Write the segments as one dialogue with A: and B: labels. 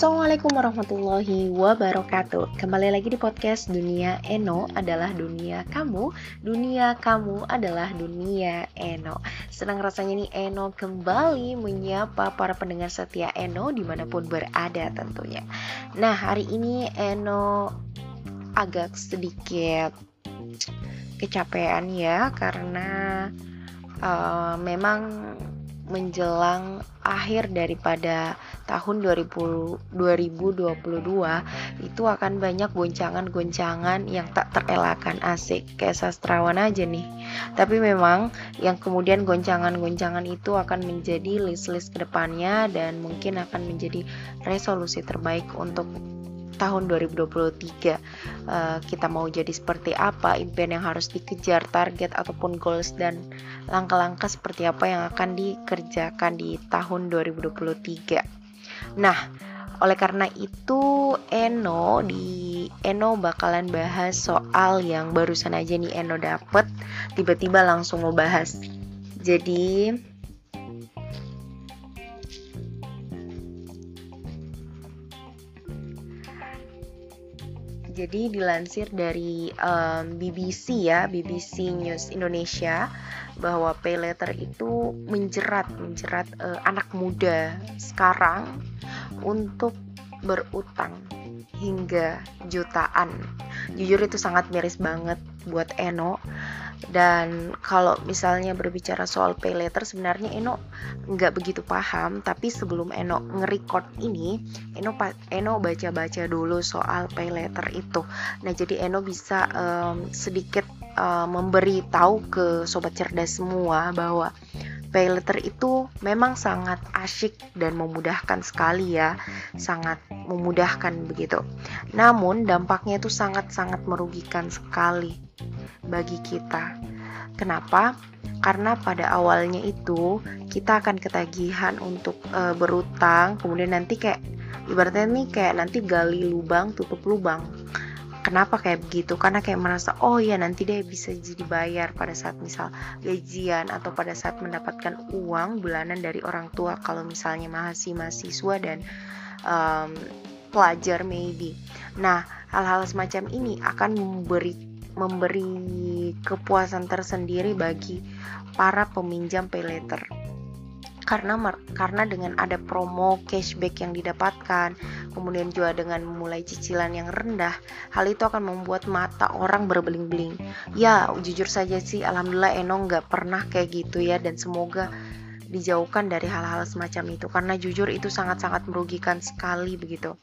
A: Assalamualaikum warahmatullahi wabarakatuh. Kembali lagi di podcast Dunia Eno adalah dunia kamu. Dunia kamu adalah dunia Eno. Senang rasanya nih Eno kembali menyapa para pendengar setia Eno di mana pun berada tentunya. Nah hari ini Eno agak sedikit kecapean ya Karena uh, memang menjelang akhir daripada tahun 2000, 2022 itu akan banyak goncangan-goncangan yang tak terelakkan. Asik kayak sastrawan aja nih. Tapi memang yang kemudian goncangan-goncangan itu akan menjadi list-list ke depannya dan mungkin akan menjadi resolusi terbaik untuk tahun 2023 uh, eh, kita mau jadi seperti apa impian yang harus dikejar target ataupun goals dan langkah-langkah seperti apa yang akan dikerjakan di tahun 2023 nah oleh karena itu Eno di Eno bakalan bahas soal yang barusan aja nih Eno dapet tiba-tiba langsung mau bahas. Jadi Jadi dilansir dari um, BBC ya, BBC News Indonesia bahwa pay letter itu menjerat menjerat uh, anak muda sekarang untuk berutang hingga jutaan. Jujur itu sangat miris banget buat Eno. Dan kalau misalnya berbicara soal pay letter sebenarnya Eno nggak begitu paham. Tapi sebelum Eno nge-record ini Eno Eno baca-baca dulu soal pay letter itu. Nah jadi Eno bisa um, sedikit uh, memberi tahu ke sobat cerdas semua bahwa pay letter itu memang sangat asyik dan memudahkan sekali ya. Sangat memudahkan begitu. Namun dampaknya itu sangat-sangat merugikan sekali bagi kita. Kenapa? Karena pada awalnya itu kita akan ketagihan untuk e, berutang kemudian nanti kayak ibaratnya nih kayak nanti gali lubang tutup lubang Kenapa kayak begitu? Karena kayak merasa oh ya nanti deh bisa jadi bayar pada saat misal gajian atau pada saat mendapatkan uang bulanan dari orang tua kalau misalnya mahasiswa mahasiswa dan um, pelajar maybe. Nah hal-hal semacam ini akan memberi memberi kepuasan tersendiri bagi para peminjam pay letter karena karena dengan ada promo cashback yang didapatkan kemudian juga dengan memulai cicilan yang rendah hal itu akan membuat mata orang berbeling-beling ya jujur saja sih alhamdulillah Eno nggak pernah kayak gitu ya dan semoga dijauhkan dari hal-hal semacam itu karena jujur itu sangat-sangat merugikan sekali begitu.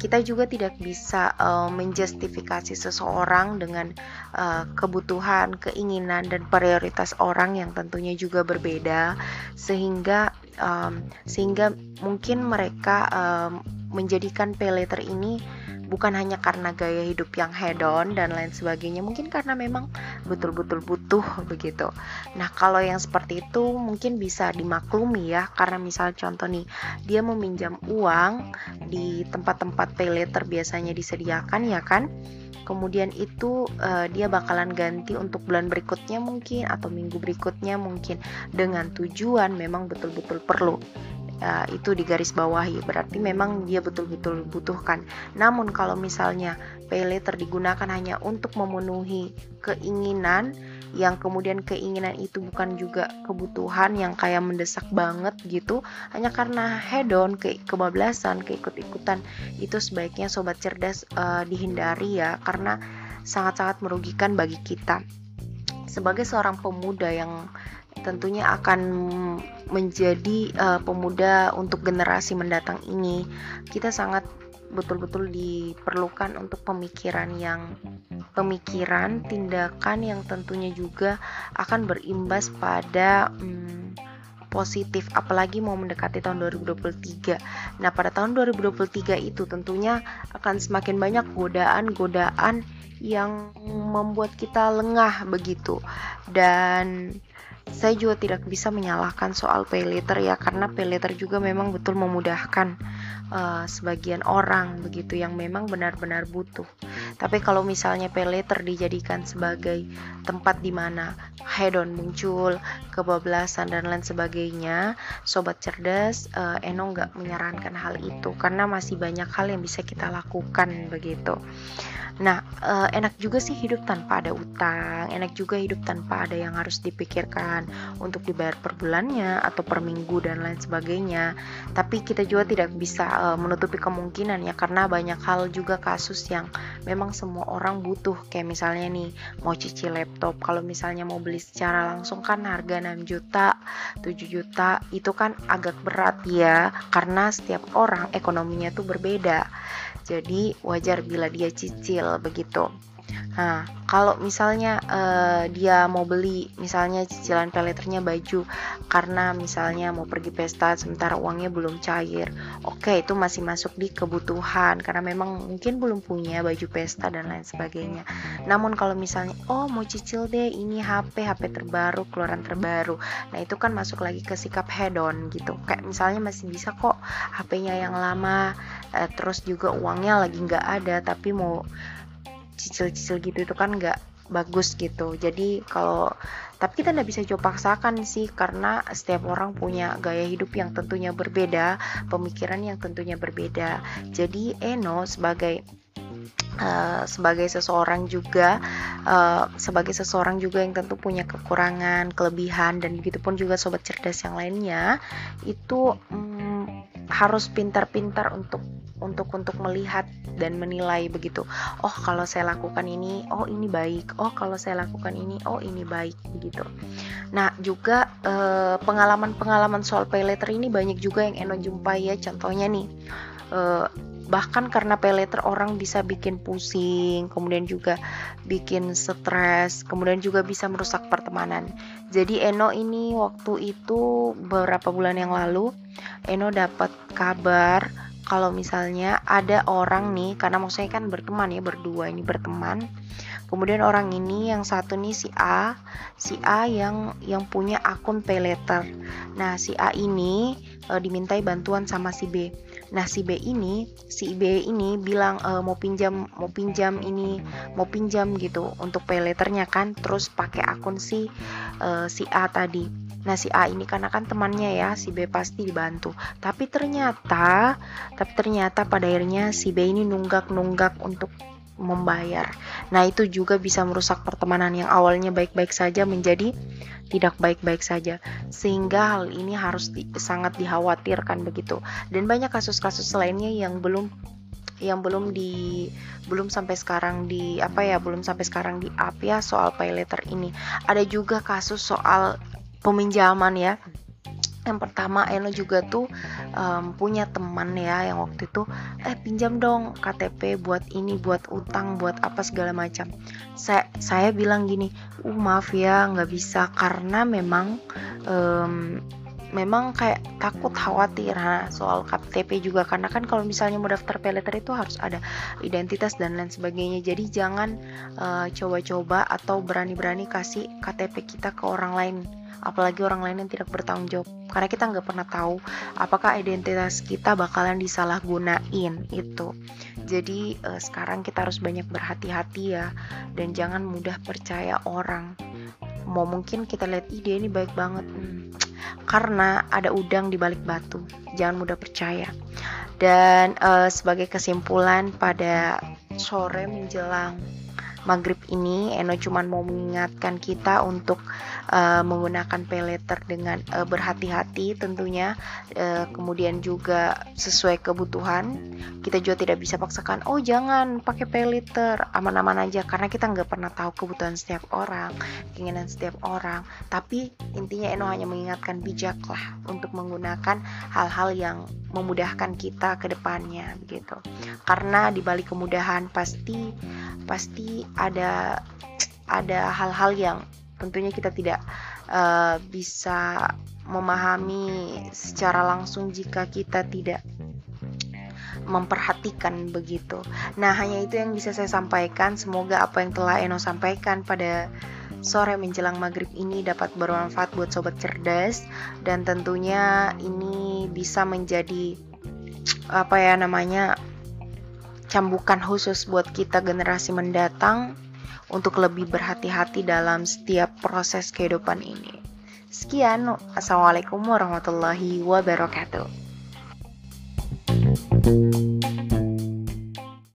A: Kita juga tidak bisa uh, menjustifikasi seseorang dengan uh, kebutuhan, keinginan dan prioritas orang yang tentunya juga berbeda sehingga um, sehingga mungkin mereka um, menjadikan pay letter ini bukan hanya karena gaya hidup yang hedon dan lain sebagainya mungkin karena memang betul-betul butuh begitu. Nah kalau yang seperti itu mungkin bisa dimaklumi ya karena misal contoh nih dia meminjam uang di tempat-tempat pay letter biasanya disediakan ya kan? Kemudian itu uh, dia bakalan ganti untuk bulan berikutnya mungkin atau minggu berikutnya mungkin dengan tujuan memang betul-betul perlu uh, itu digarisbawahi. Berarti memang dia betul-betul butuhkan. Namun kalau misalnya pay letter digunakan hanya untuk memenuhi keinginan yang kemudian keinginan itu bukan juga kebutuhan yang kayak mendesak banget gitu hanya karena hedon ke kebablasan keikut-ikutan itu sebaiknya sobat cerdas uh, dihindari ya. Karena sangat-sangat merugikan bagi kita. Sebagai seorang pemuda yang tentunya akan menjadi uh, pemuda untuk generasi mendatang ini kita sangat betul-betul diperlukan untuk pemikiran yang pemikiran tindakan yang tentunya juga akan berimbas pada hmm, positif apalagi mau mendekati tahun 2023. Nah, pada tahun 2023 itu tentunya akan semakin banyak godaan-godaan yang membuat kita lengah begitu. Dan saya juga tidak bisa menyalahkan soal pay letter ya karena pay letter juga memang betul memudahkan uh, sebagian orang begitu yang memang benar-benar butuh. Tapi kalau misalnya pay letter dijadikan sebagai tempat di mana hedon muncul, kebablasan dan lain sebagainya, sobat cerdas, uh, Eno nggak menyarankan hal itu karena masih banyak hal yang bisa kita lakukan begitu. Nah, uh, enak juga sih hidup tanpa ada utang, enak juga hidup tanpa ada yang harus dipikirkan untuk dibayar per bulannya atau per minggu dan lain sebagainya. Tapi kita juga tidak bisa uh, menutupi kemungkinan ya karena banyak hal juga kasus yang memang semua orang butuh kayak misalnya nih mau cicil laptop kalau misalnya mau beli secara langsung kan harga 6 juta 7 juta itu kan agak berat ya karena setiap orang ekonominya tuh berbeda jadi wajar bila dia cicil begitu. Nah, kalau misalnya uh, dia mau beli misalnya cicilan peleternya baju karena misalnya mau pergi pesta sementara uangnya belum cair. Oke, itu masih masuk di kebutuhan karena memang mungkin belum punya baju pesta dan lain sebagainya. Namun kalau misalnya oh mau cicil deh ini HP HP terbaru, keluaran terbaru. Nah, itu kan masuk lagi ke sikap head on gitu. Kayak misalnya masih bisa kok HP-nya yang lama eh, terus juga uangnya lagi nggak ada tapi mau cicil-cicil gitu itu kan nggak bagus gitu. Jadi kalau tapi kita nggak bisa coba paksakan sih karena setiap orang punya gaya hidup yang tentunya berbeda pemikiran yang tentunya berbeda. Jadi Eno sebagai Uh, sebagai seseorang juga uh, sebagai seseorang juga yang tentu punya kekurangan kelebihan dan begitupun juga sobat cerdas yang lainnya itu um, harus pintar-pintar untuk untuk untuk melihat dan menilai begitu. Oh, kalau saya lakukan ini, oh ini baik. Oh, kalau saya lakukan ini, oh ini baik begitu. Nah, juga eh, pengalaman-pengalaman soal pay letter ini banyak juga yang Eno jumpai ya. Contohnya nih eh, bahkan karena pay letter orang bisa bikin pusing, kemudian juga bikin stres, kemudian juga bisa merusak pertemanan. Jadi Eno ini waktu itu beberapa bulan yang lalu Eno dapat kabar kalau misalnya ada orang nih karena maksudnya kan berteman ya berdua ini berteman. Kemudian orang ini yang satu nih si A si A yang yang punya akun pay letter nah si A ini e, dimintai bantuan sama si B. Nah si B ini si B ini bilang e, mau pinjam mau pinjam ini mau pinjam gitu untuk pay letternya kan. Terus pakai akun si e, si A tadi Nah si A ini karena kan temannya ya si B pasti dibantu. Tapi ternyata tapi ternyata pada akhirnya si B ini nunggak-nunggak untuk membayar. Nah, itu juga bisa merusak pertemanan yang awalnya baik-baik saja menjadi tidak baik-baik saja. Sehingga hal ini harus di, sangat dikhawatirkan begitu. Dan banyak kasus-kasus lainnya yang belum yang belum di belum sampai sekarang di apa ya belum sampai sekarang di up ya soal pay letter ini. Ada juga kasus soal peminjaman ya. Yang pertama Eno juga tuh um, punya teman ya yang waktu itu eh pinjam dong KTP buat ini buat utang buat apa segala macam. Saya saya bilang gini uh maaf ya nggak bisa. Karena memang um, memang kayak takut khawatir ha, soal KTP juga. Karena kan kalau misalnya mau daftar peleter itu harus ada identitas dan lain sebagainya. Jadi jangan eh, coba-coba uh, atau berani-berani kasih KTP kita ke orang lain. Apalagi orang lain yang tidak bertanggung jawab. Karena kita nggak pernah tahu apakah identitas kita bakalan disalahgunain itu jadi eh, sekarang kita harus banyak berhati-hati ya. Dan jangan mudah percaya orang. Mau mungkin kita lihat ide ini baik banget. Hmm, karena ada udang di balik batu. Jangan mudah percaya. Dan uh, sebagai kesimpulan pada sore menjelang maghrib ini Eno cuma mau mengingatkan kita untuk uh, menggunakan pay letter dengan uh, berhati-hati tentunya uh, kemudian juga sesuai kebutuhan. Kita juga tidak bisa paksakan oh jangan pakai pay letter aman-aman aja karena kita nggak pernah tahu kebutuhan setiap orang keinginan setiap orang. Tapi intinya Eno hanya mengingatkan bijaklah untuk menggunakan hal-hal yang memudahkan kita ke depannya begitu. Karena di balik kemudahan pasti pasti ada ada hal-hal yang tentunya kita tidak uh, bisa memahami secara langsung jika kita tidak memperhatikan begitu. Nah, hanya itu yang bisa saya sampaikan. Semoga apa yang telah Eno sampaikan pada sore menjelang maghrib ini dapat bermanfaat buat sobat cerdas dan tentunya ini bisa menjadi apa ya namanya cambukan khusus buat kita generasi mendatang untuk lebih berhati-hati dalam setiap proses kehidupan ini. Sekian, Assalamualaikum warahmatullahi wabarakatuh.